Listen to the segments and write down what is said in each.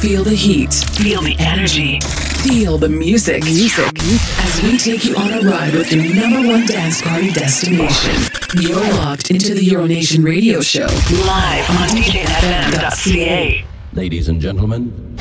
Feel the heat. Feel the energy. Feel the music. Music. As we take you on a ride with your number one dance party destination. You're locked into the Euronation radio show. Live on DJFM.ca. Ladies and gentlemen.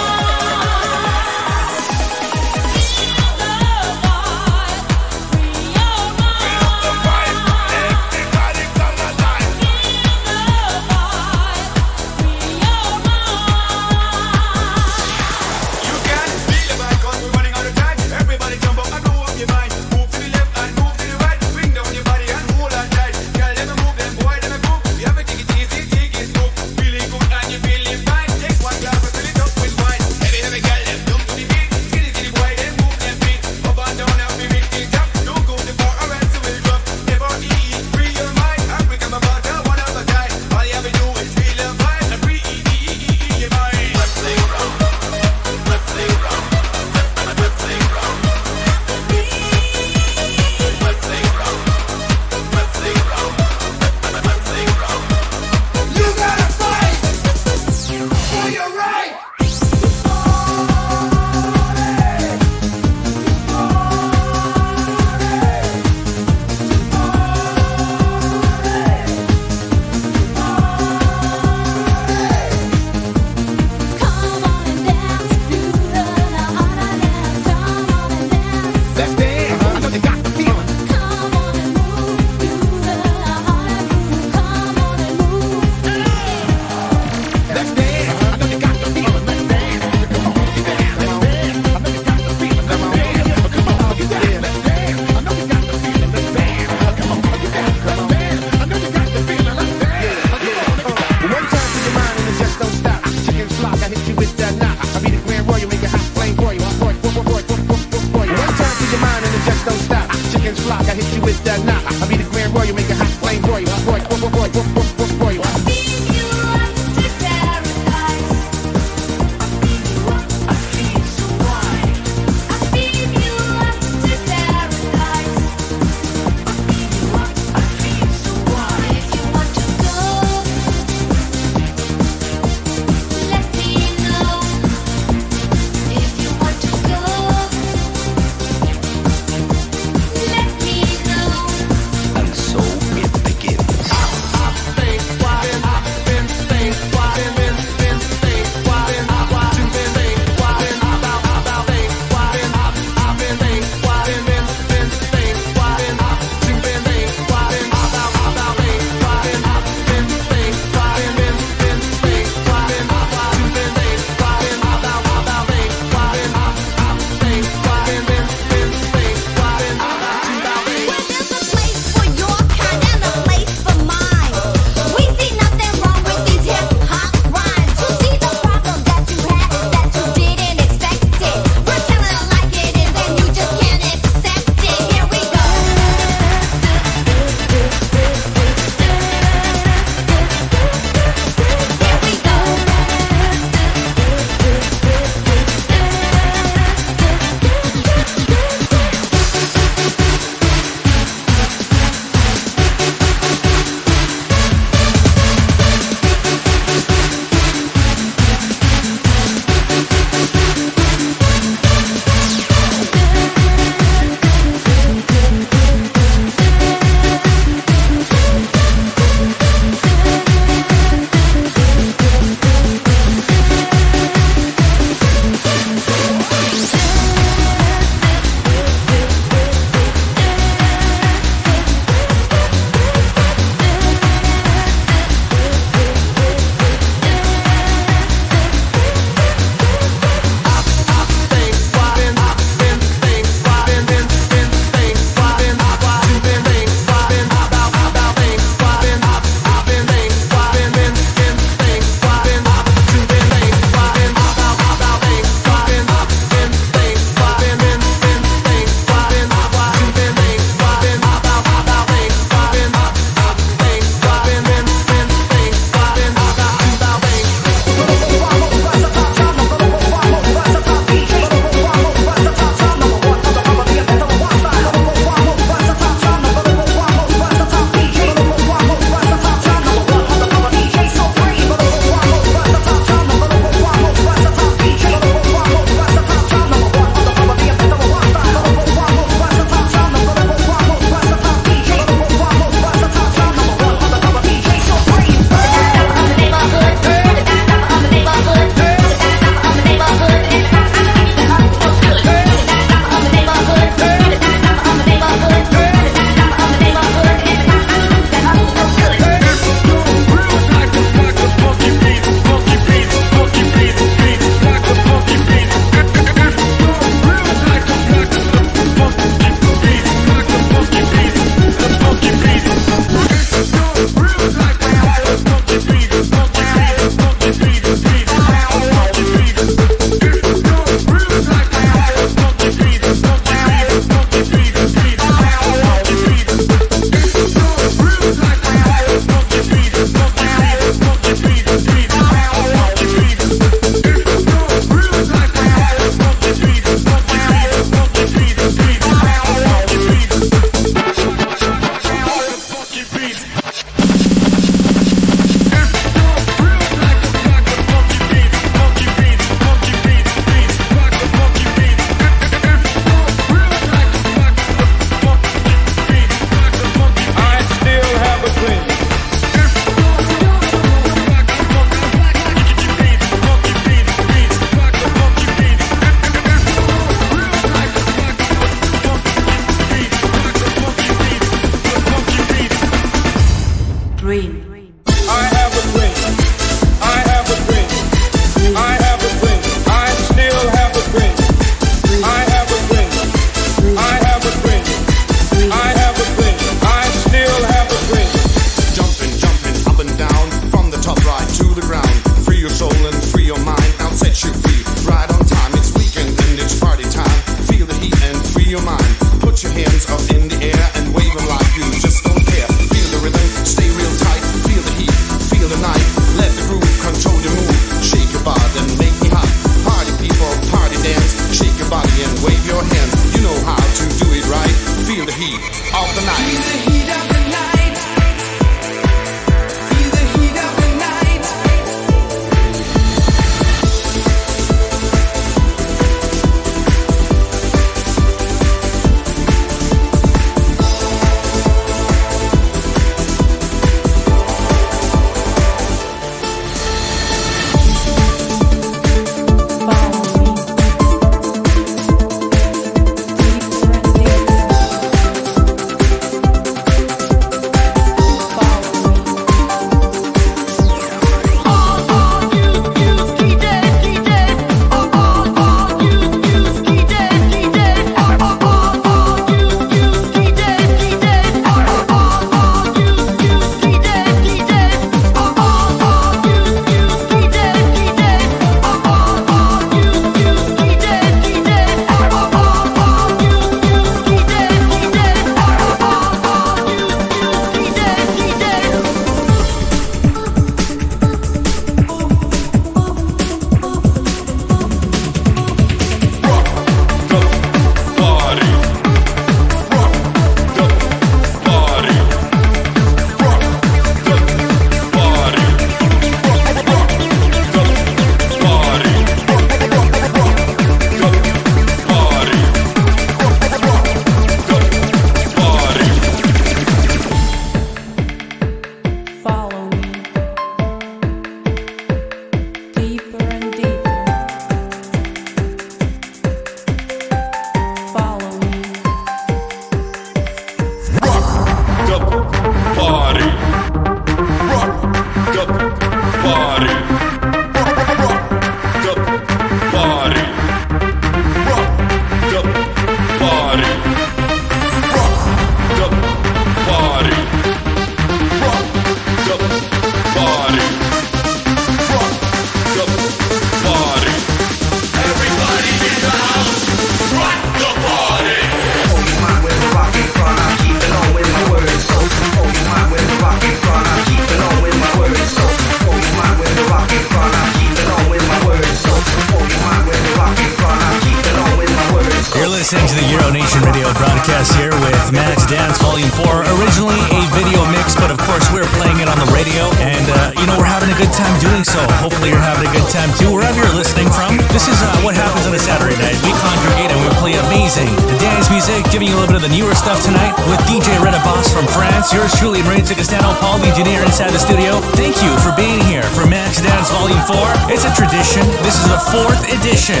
podcast here with Max Dance Volume 4. Originally a video mix, but of course we're playing it on the radio, and uh, you know, we're having a good time doing so. Hopefully, you're having a good time too, wherever you're listening from. This is uh, what happens on a Saturday night. We congregate and we play amazing dance music, giving you a little bit of the newer stuff tonight with DJ Ridha Boss from France. Yours truly, Maria Castano, Paul the Engineer inside the studio. Thank you for being here for Max Dance Volume 4. It's a tradition. This is the fourth edition.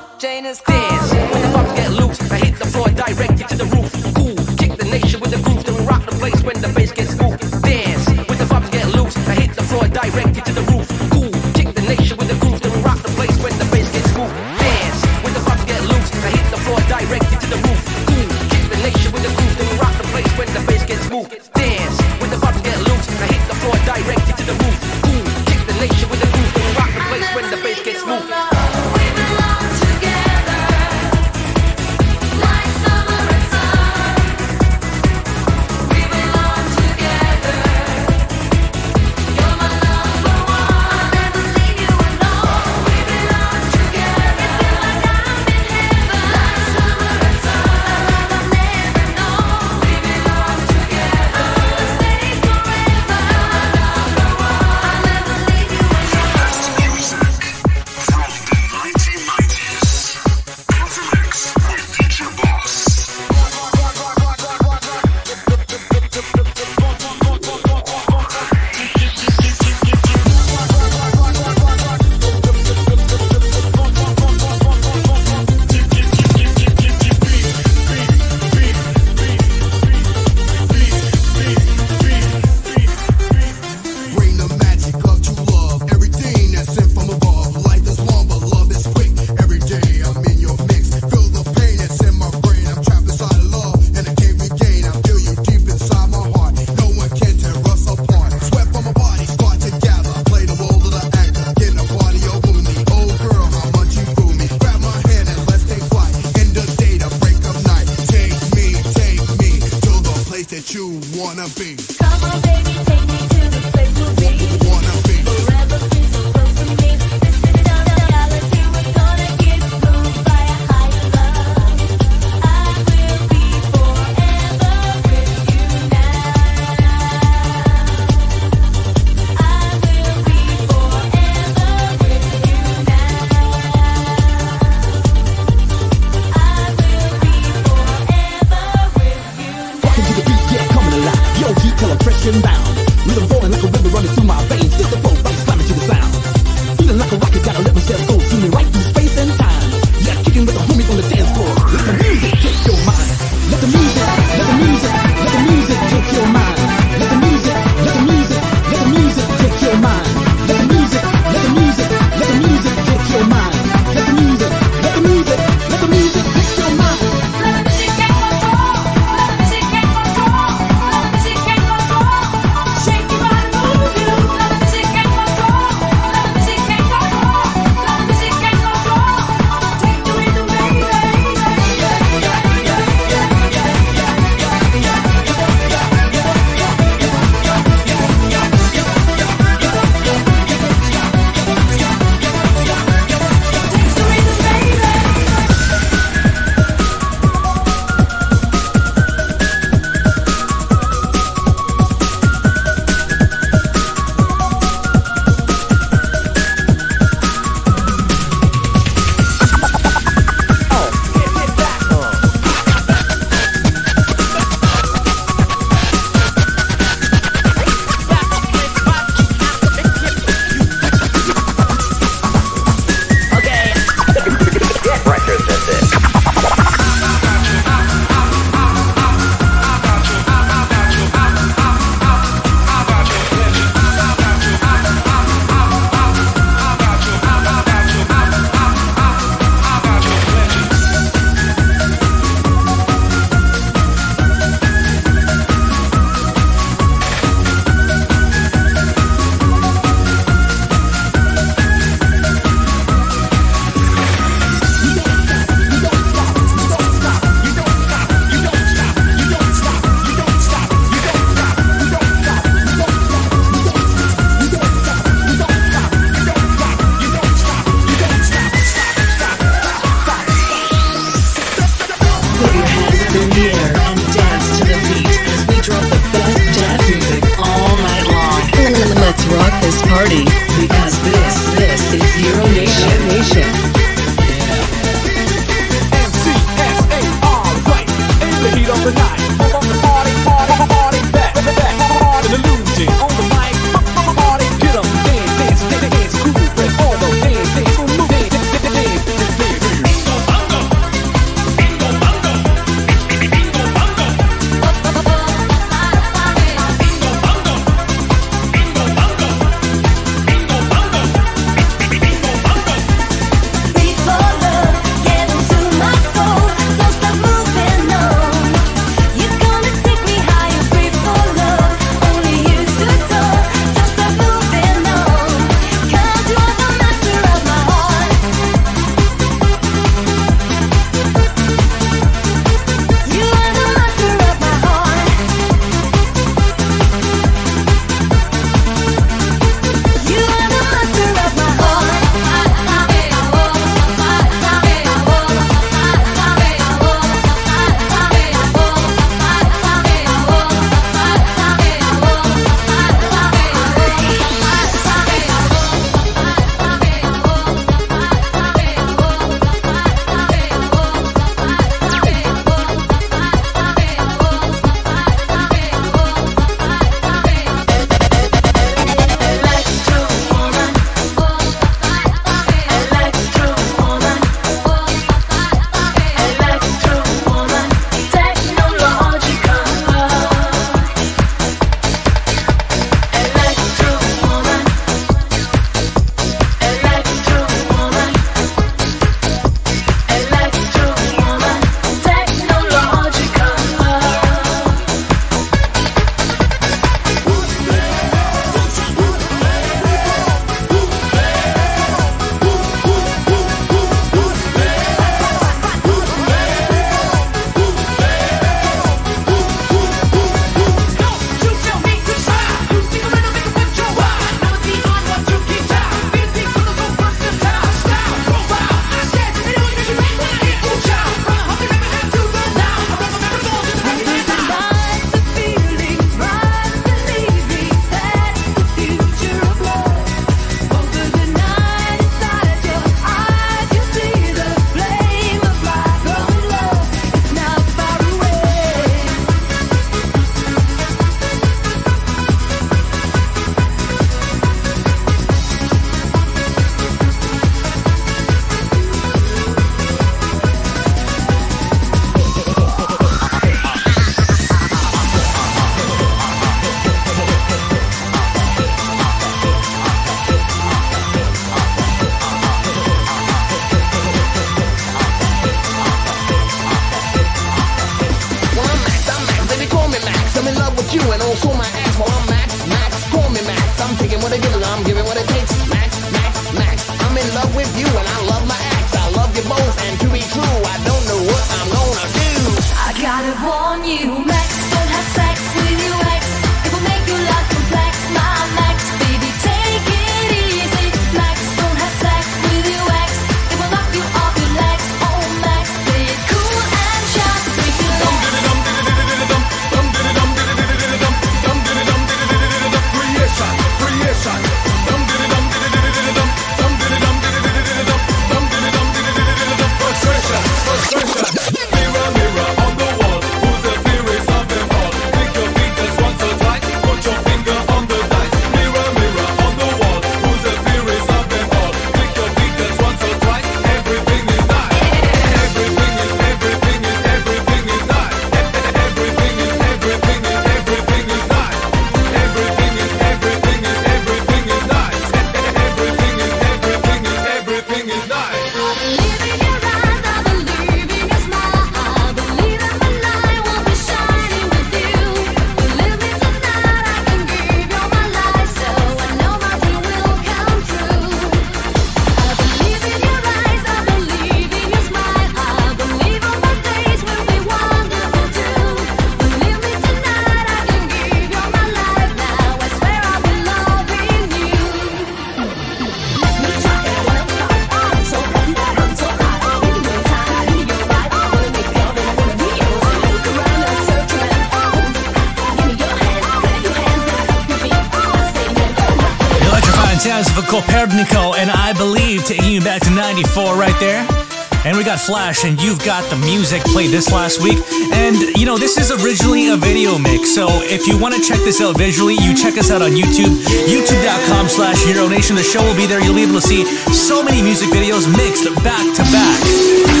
Flash, and you've got the music played this last week. And, you know, this is originally a video mix, so if you want to check this out visually, you check us out on YouTube, youtube.com slash Euronation. The show will be there. You'll be able to see so many music videos mixed back to back.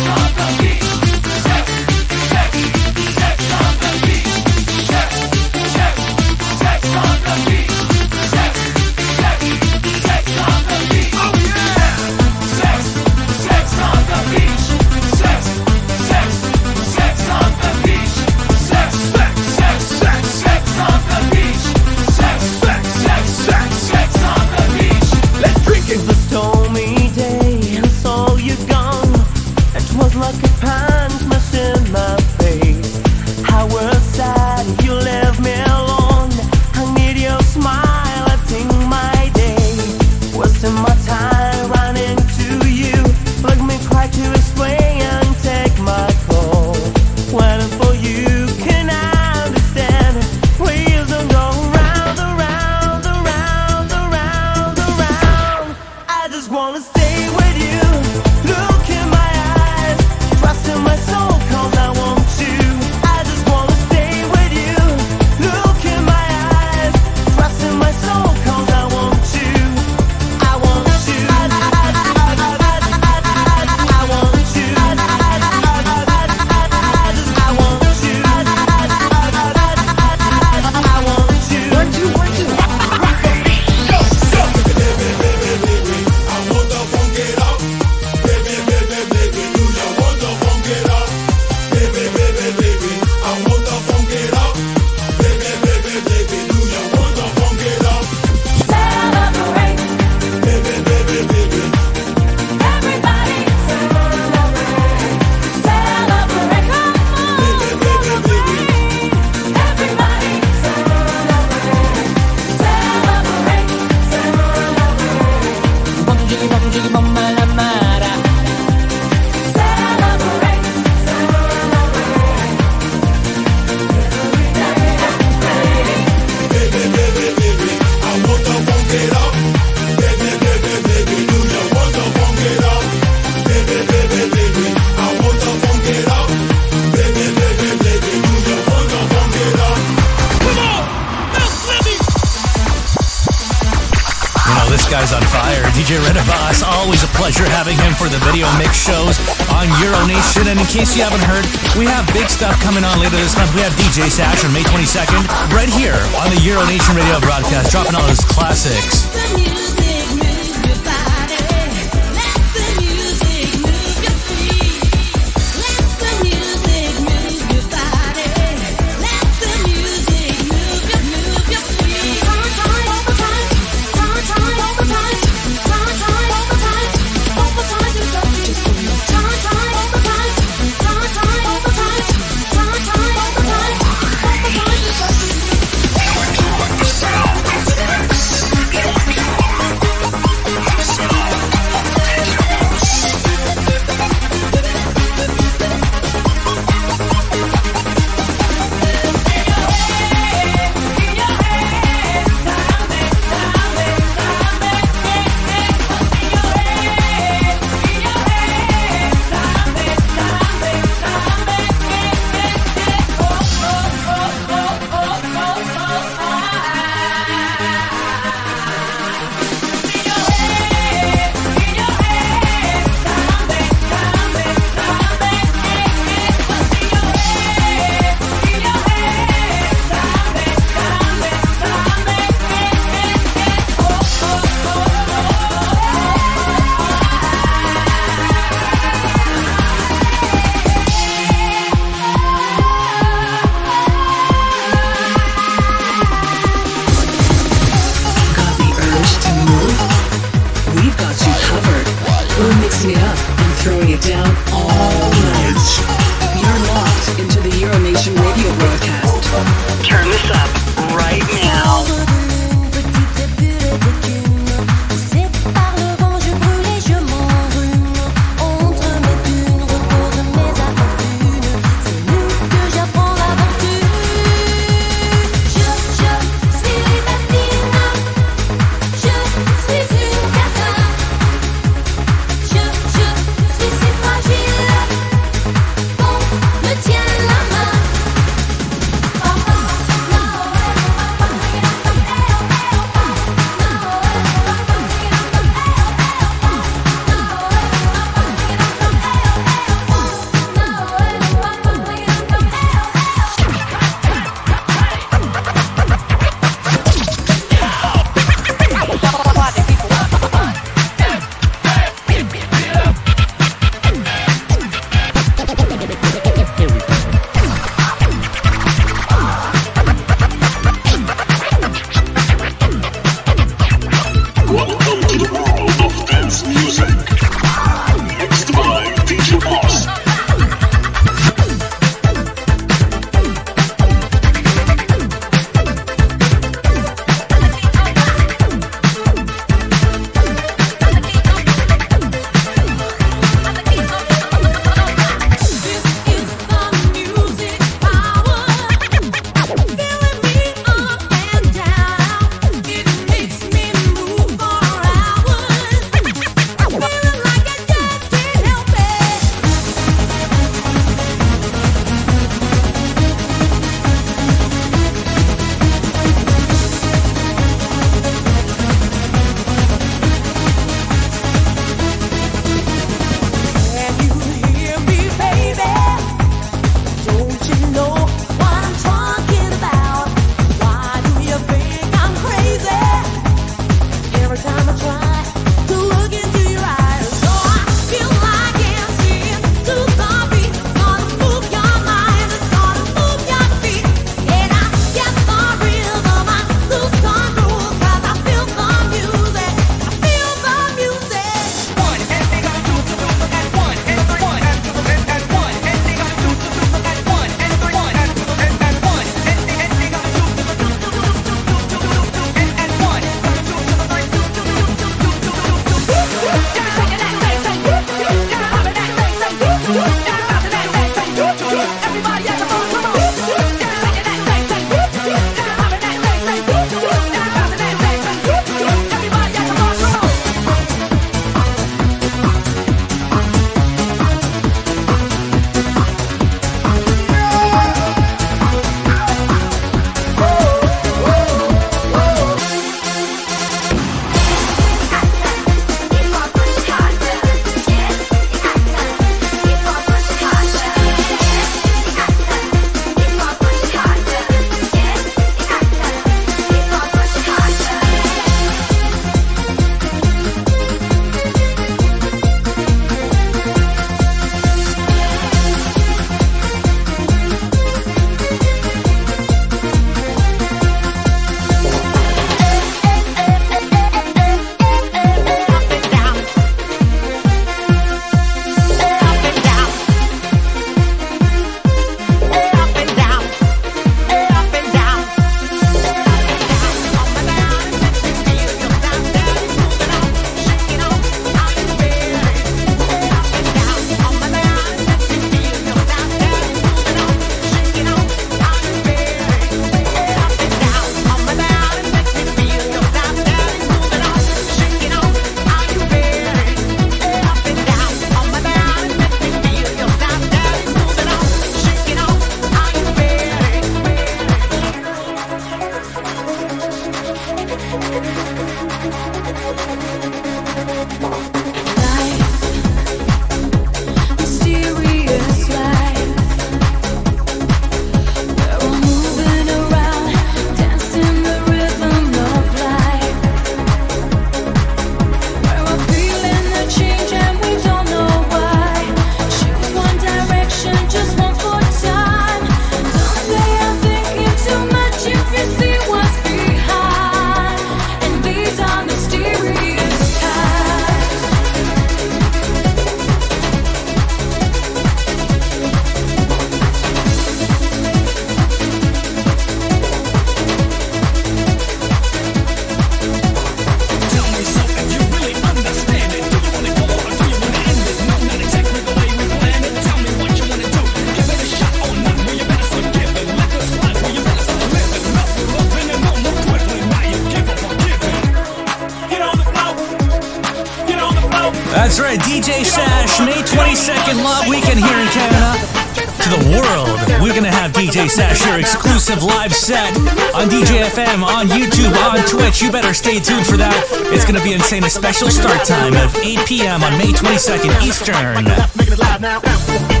you better stay tuned for that. It's going to be insane. A special start time of 8 p.m. on May 22nd Eastern.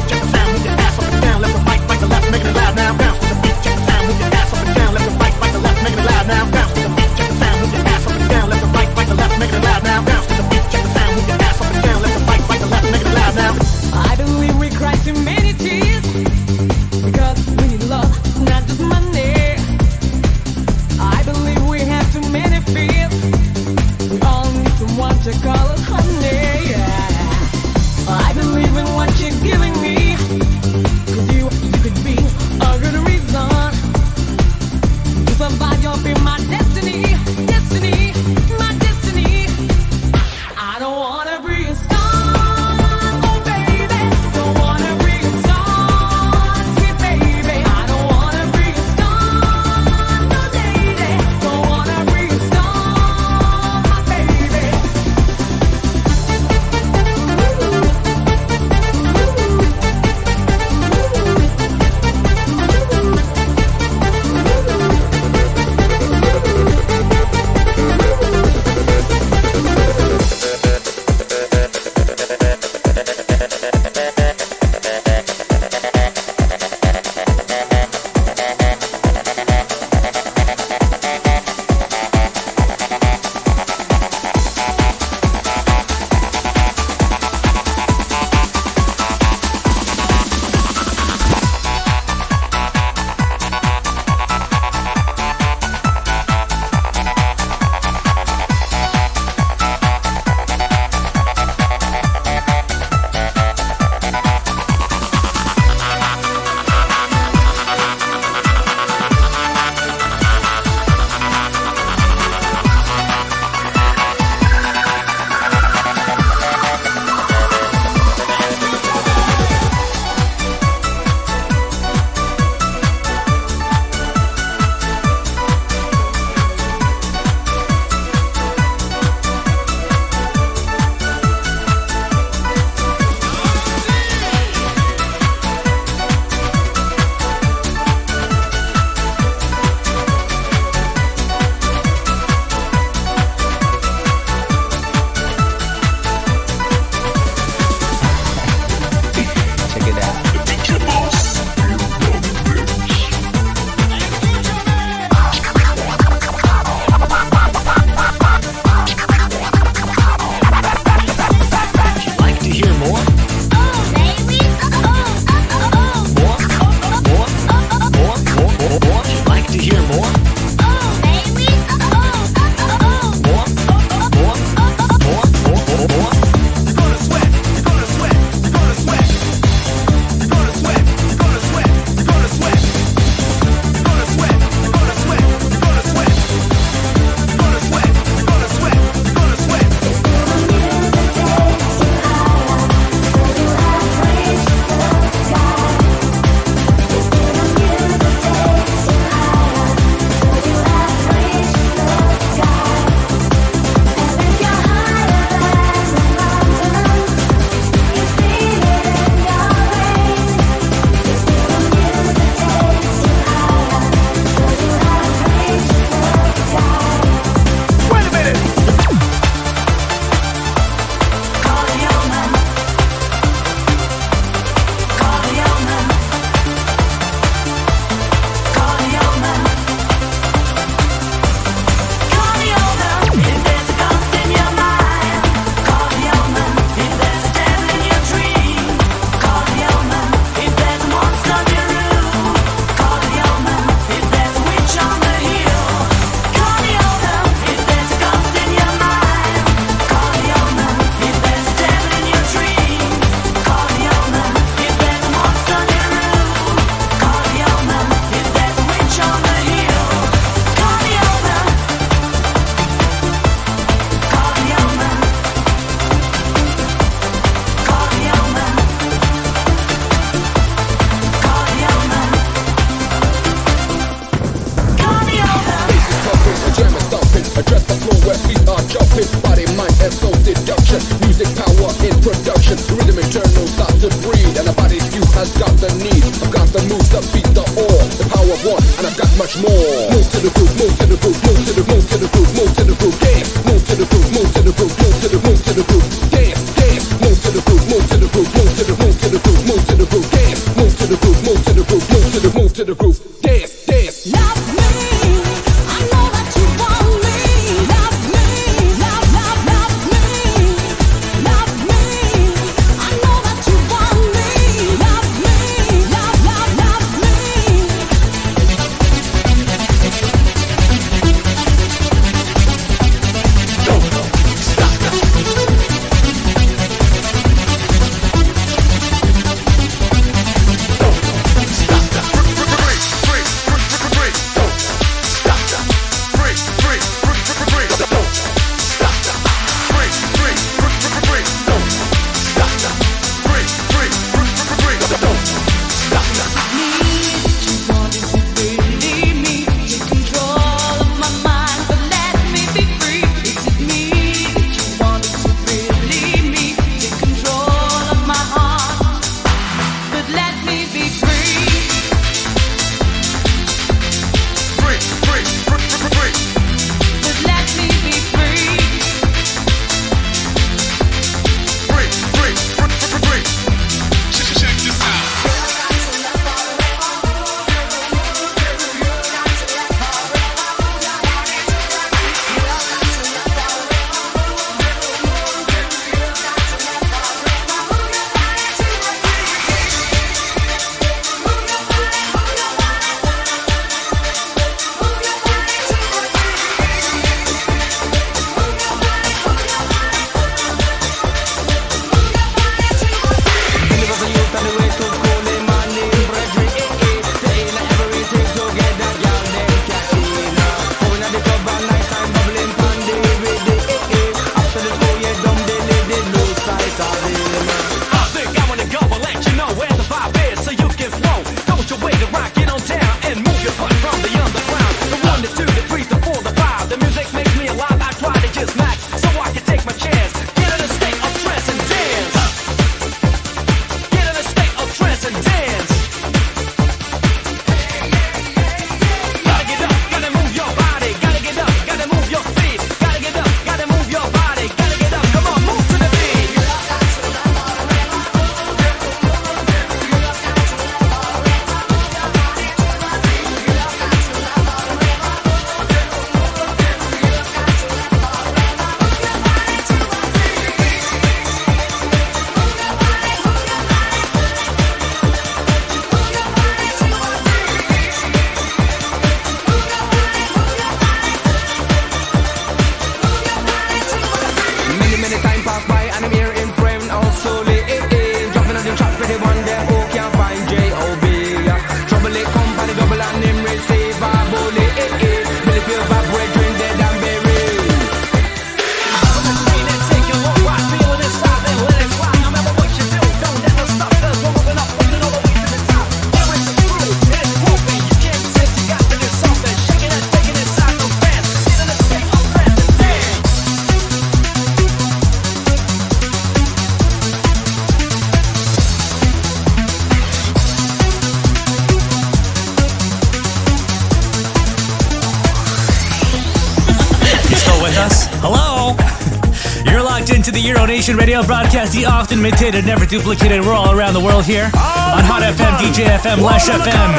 broadcast, the often imitated, never duplicated. We're all around the world here on Hot FM, DJ FM, Lash FM,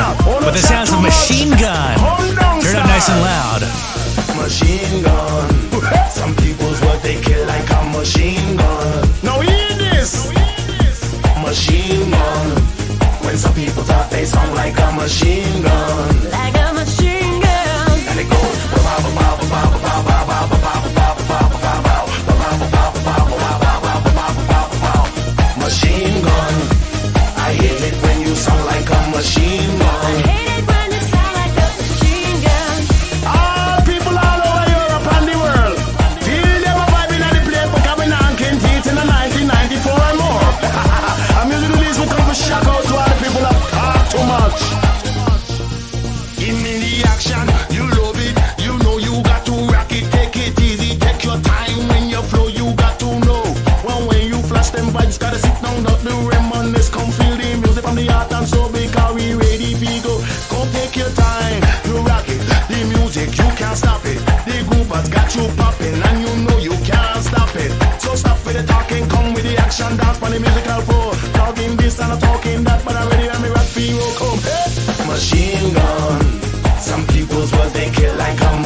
with the sounds of Machine Gun. Turn up nice and loud. Machine Gun. Some people's what they kill like a machine gun. No, hear this. Machine Gun. When some people thought they sound like a machine gun.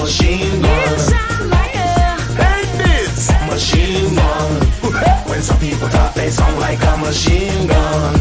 machine gun. Like Hate this machine gun. when some people talk, they sound like a machine gun.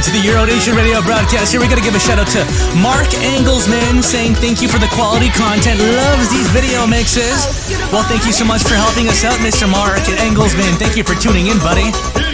Locked into the Euro Nation radio broadcast. Here we gotta give a shout out to Mark Engelsman saying thank you for the quality content. Loves these video mixes. Well, thank you so much for helping us out, Mr. Mark and Engelsman. Thank you for tuning in, buddy.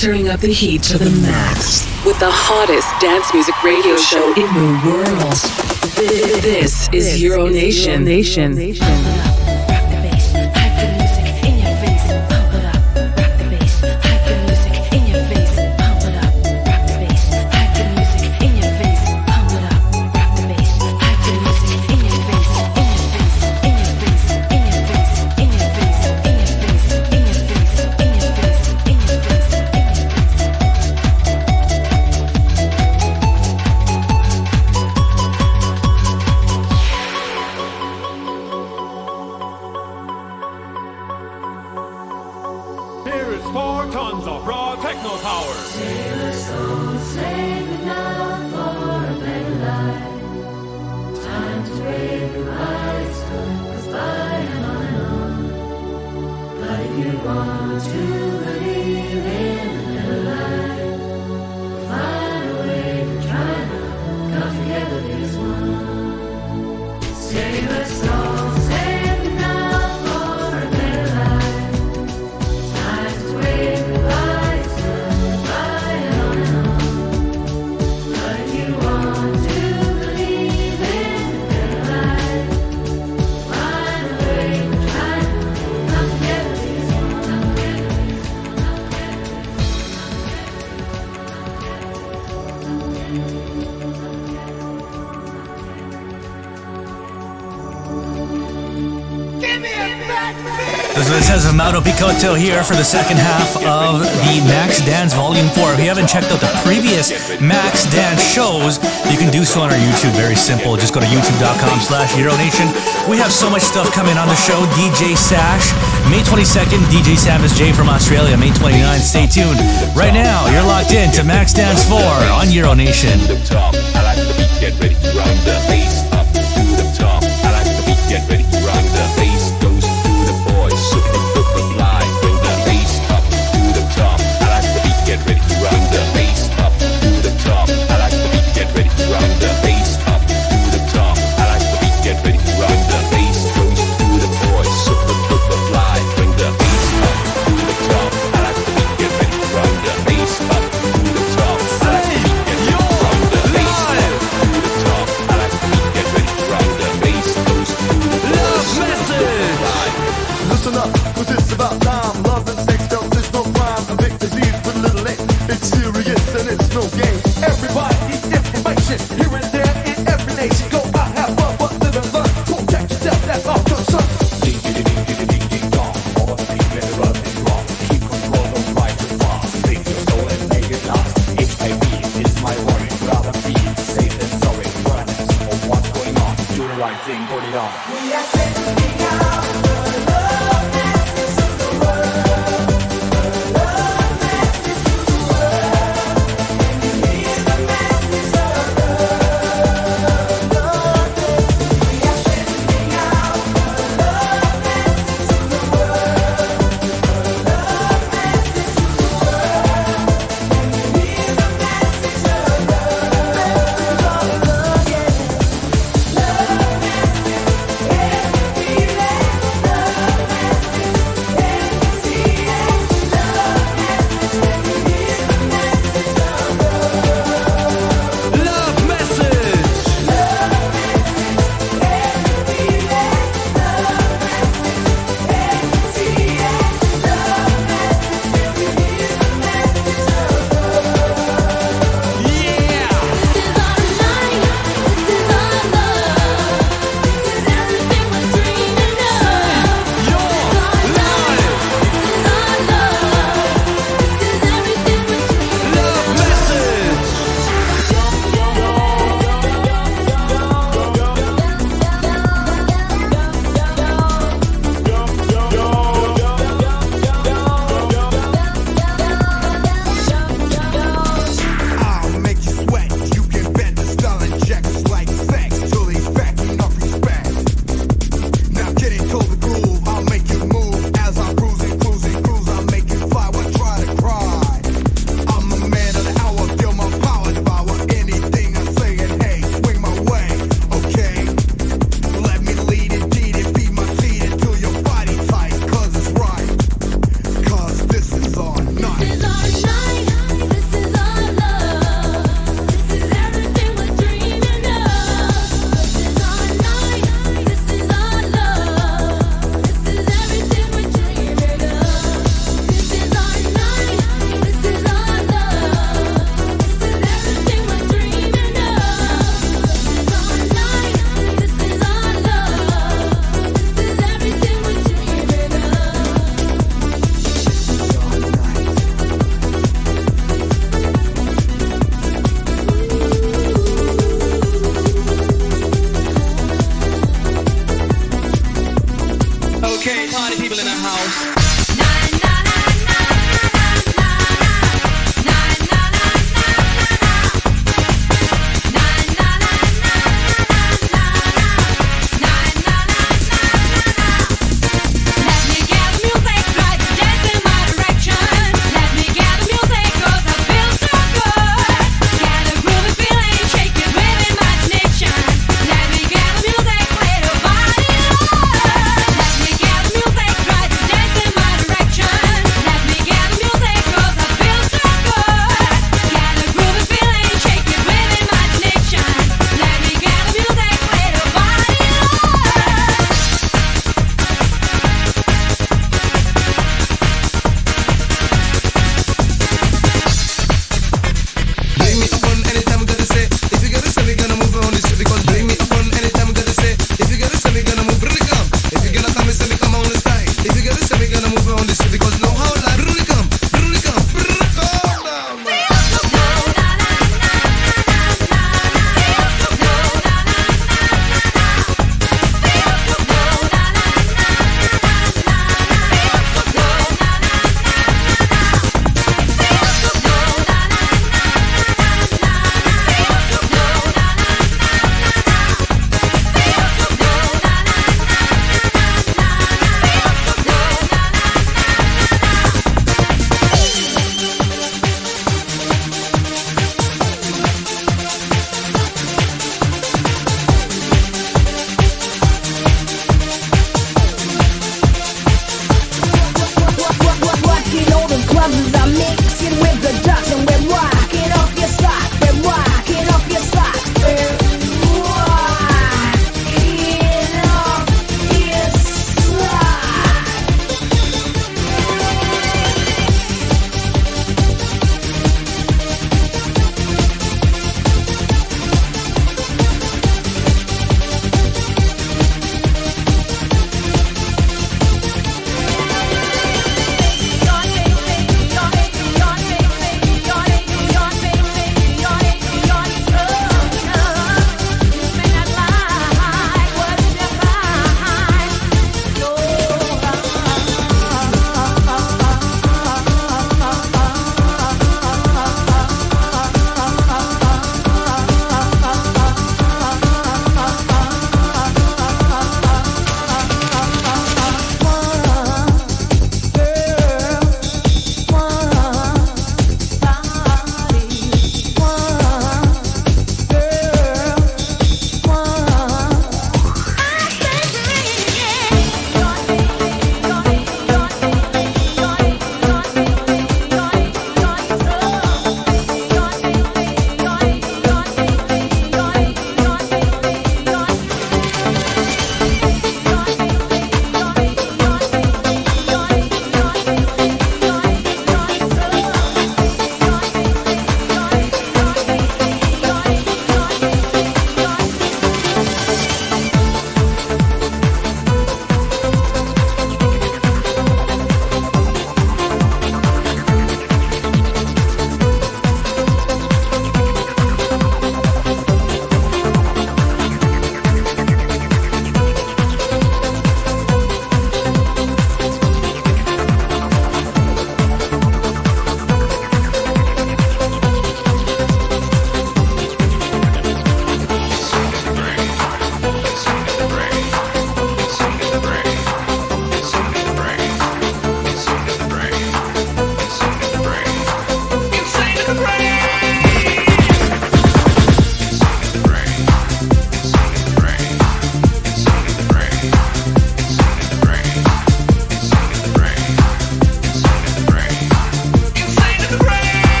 Turning up the heat to the max with the hottest dance music radio show in the world. This is Euro Nation. Nation. Of here for the second half of the Max Dance Volume 4. If you haven't checked out the previous Max Dance shows, you can do so on our YouTube. Very simple. Just go to youtube.com slash Euronation. We have so much stuff coming on the show. DJ Sash, May 22nd, DJ Sam is J from Australia, May 29th. Stay tuned. Right now, you're locked in to Max Dance 4 on Euronation. get ready to the bass up to the top. I like the beat, get ready to the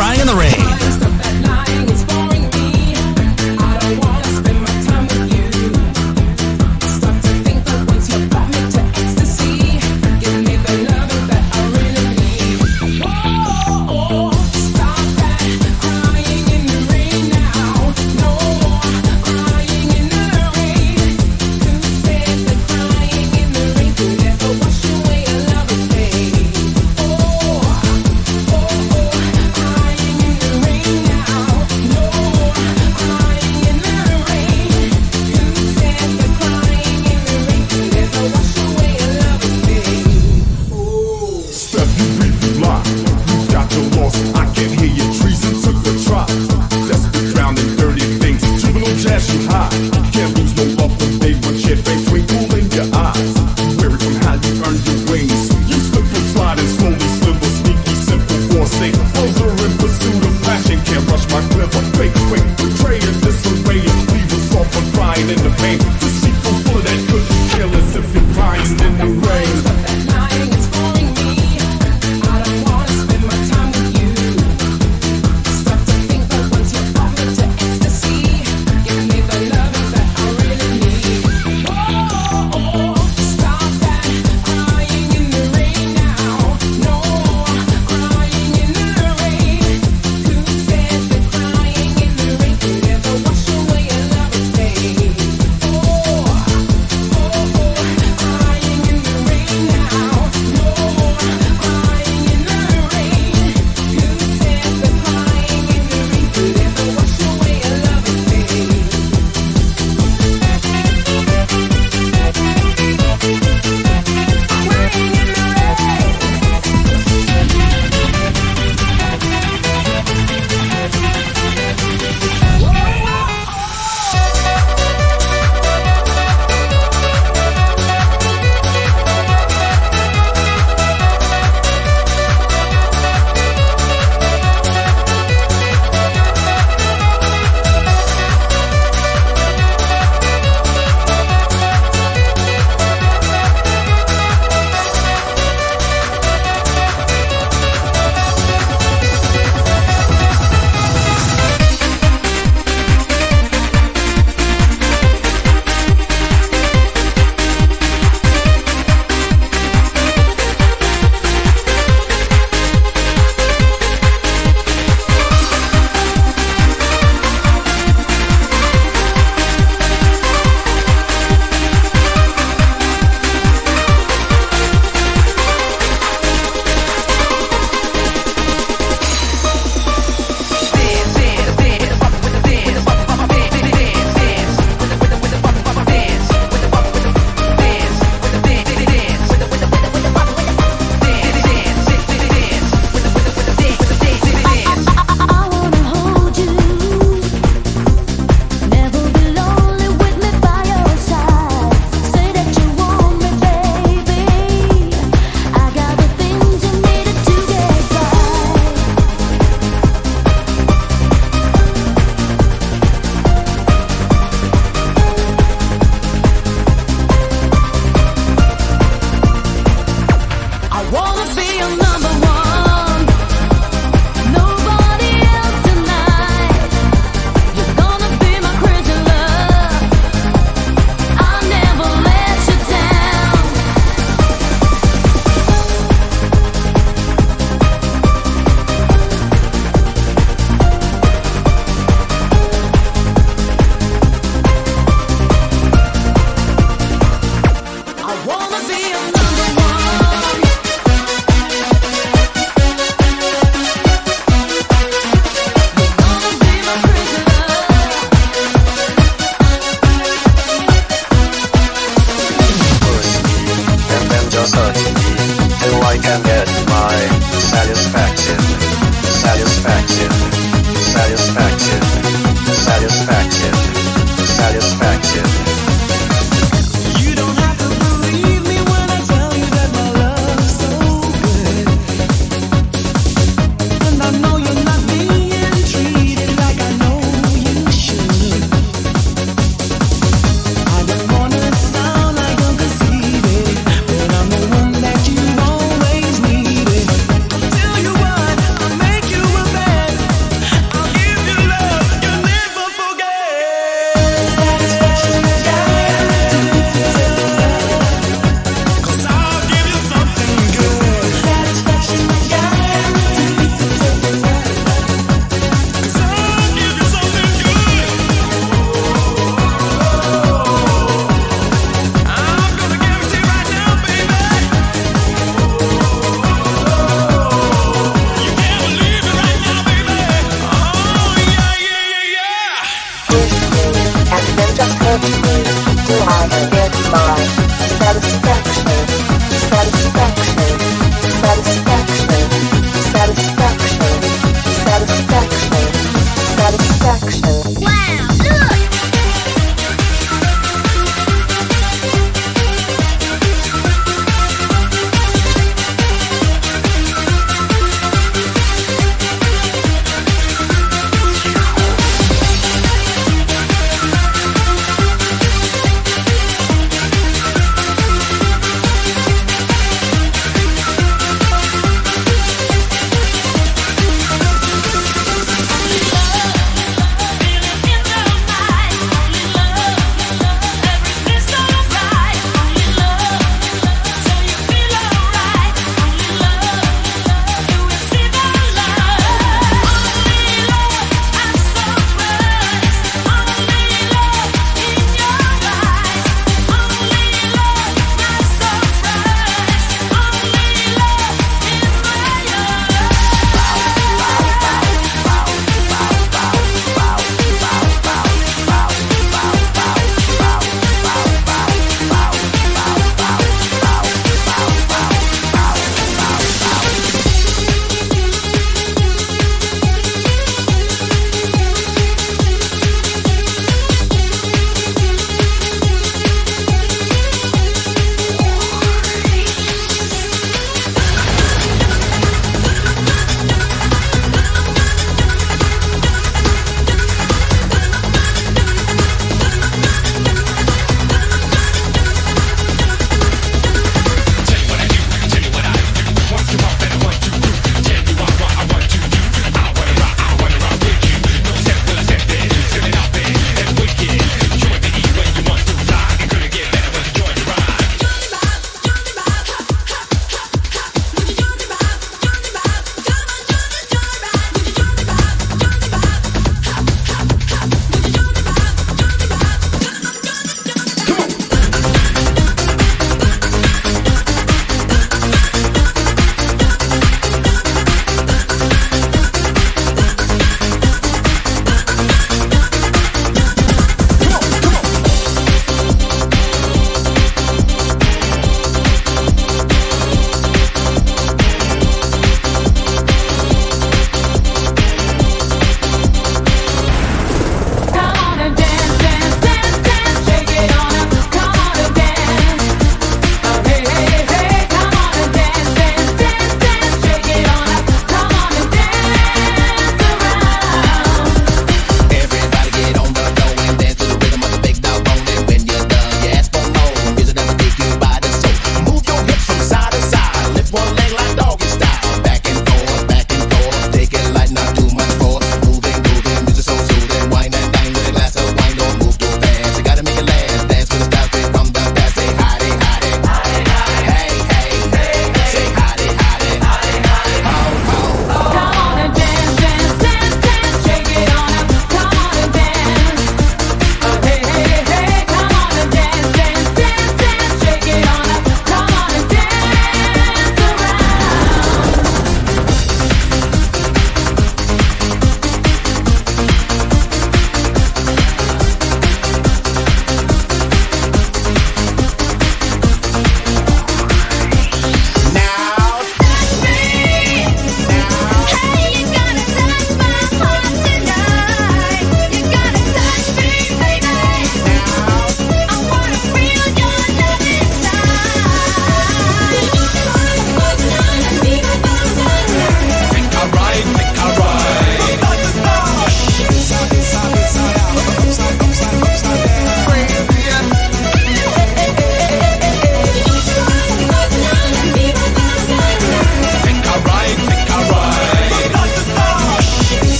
Crying in the Rain.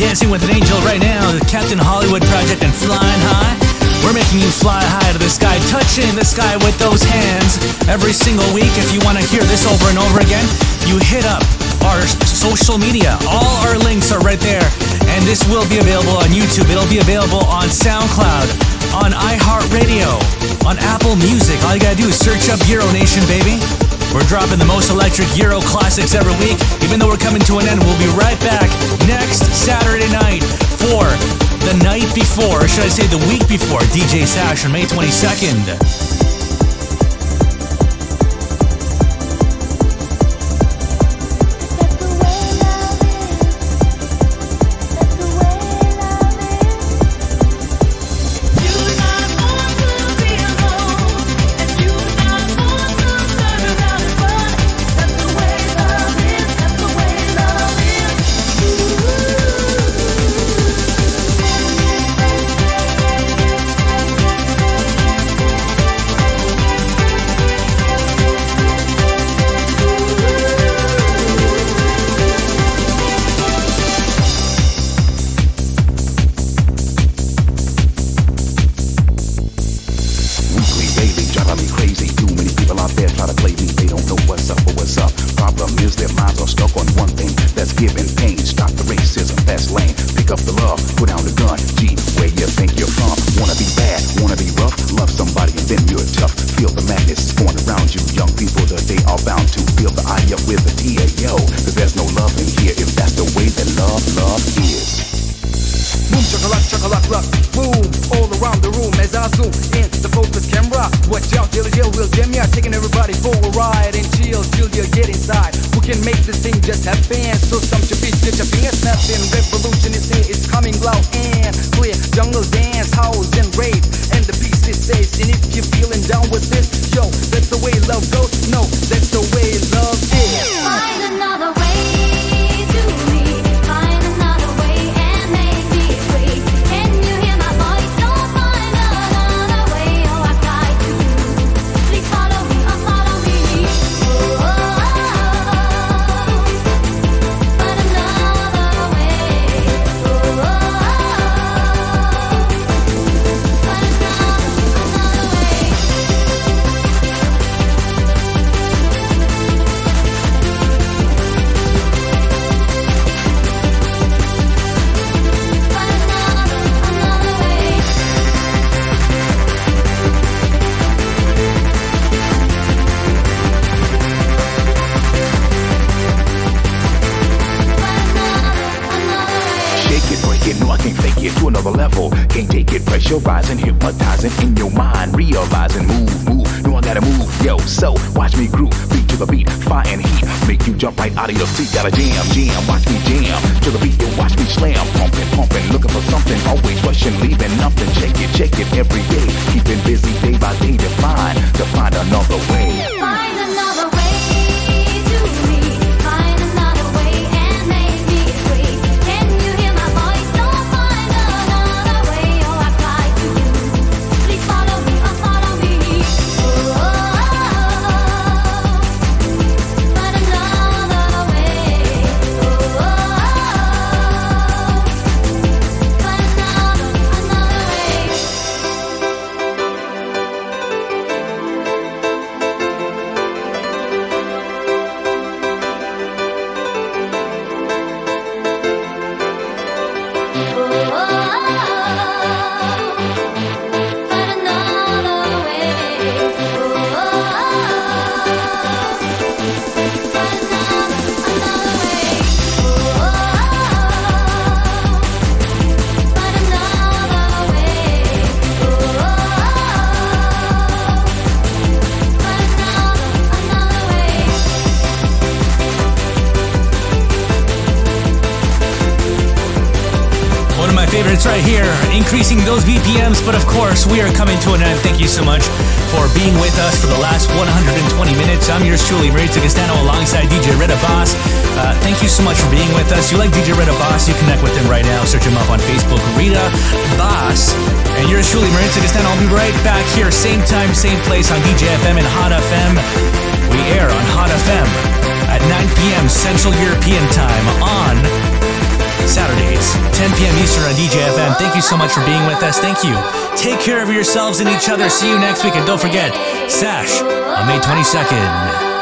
Dancing with an Angel right now, the Captain Hollywood Project and Flying High. We're making you fly high to the sky, touching the sky with those hands. Every single week, if you want to hear this over and over again, you hit up our social media. All our links are right there. And this will be available on YouTube. It'll be available on SoundCloud, on iHeartRadio, on Apple Music. All you gotta do is search up Euro Nation, baby. We're dropping the most electric Euro classics every week. Even though we're coming to an end, we'll be right back next Saturday night for the night before, or should I say the week before, DJ Sash on May 22nd. just have fans. Feel some to be ditching, a snapping revolution. Out of your seat, got a jam, jam. Watch me yourselves and each other. See you next week. And don't forget, Sash on May 22nd.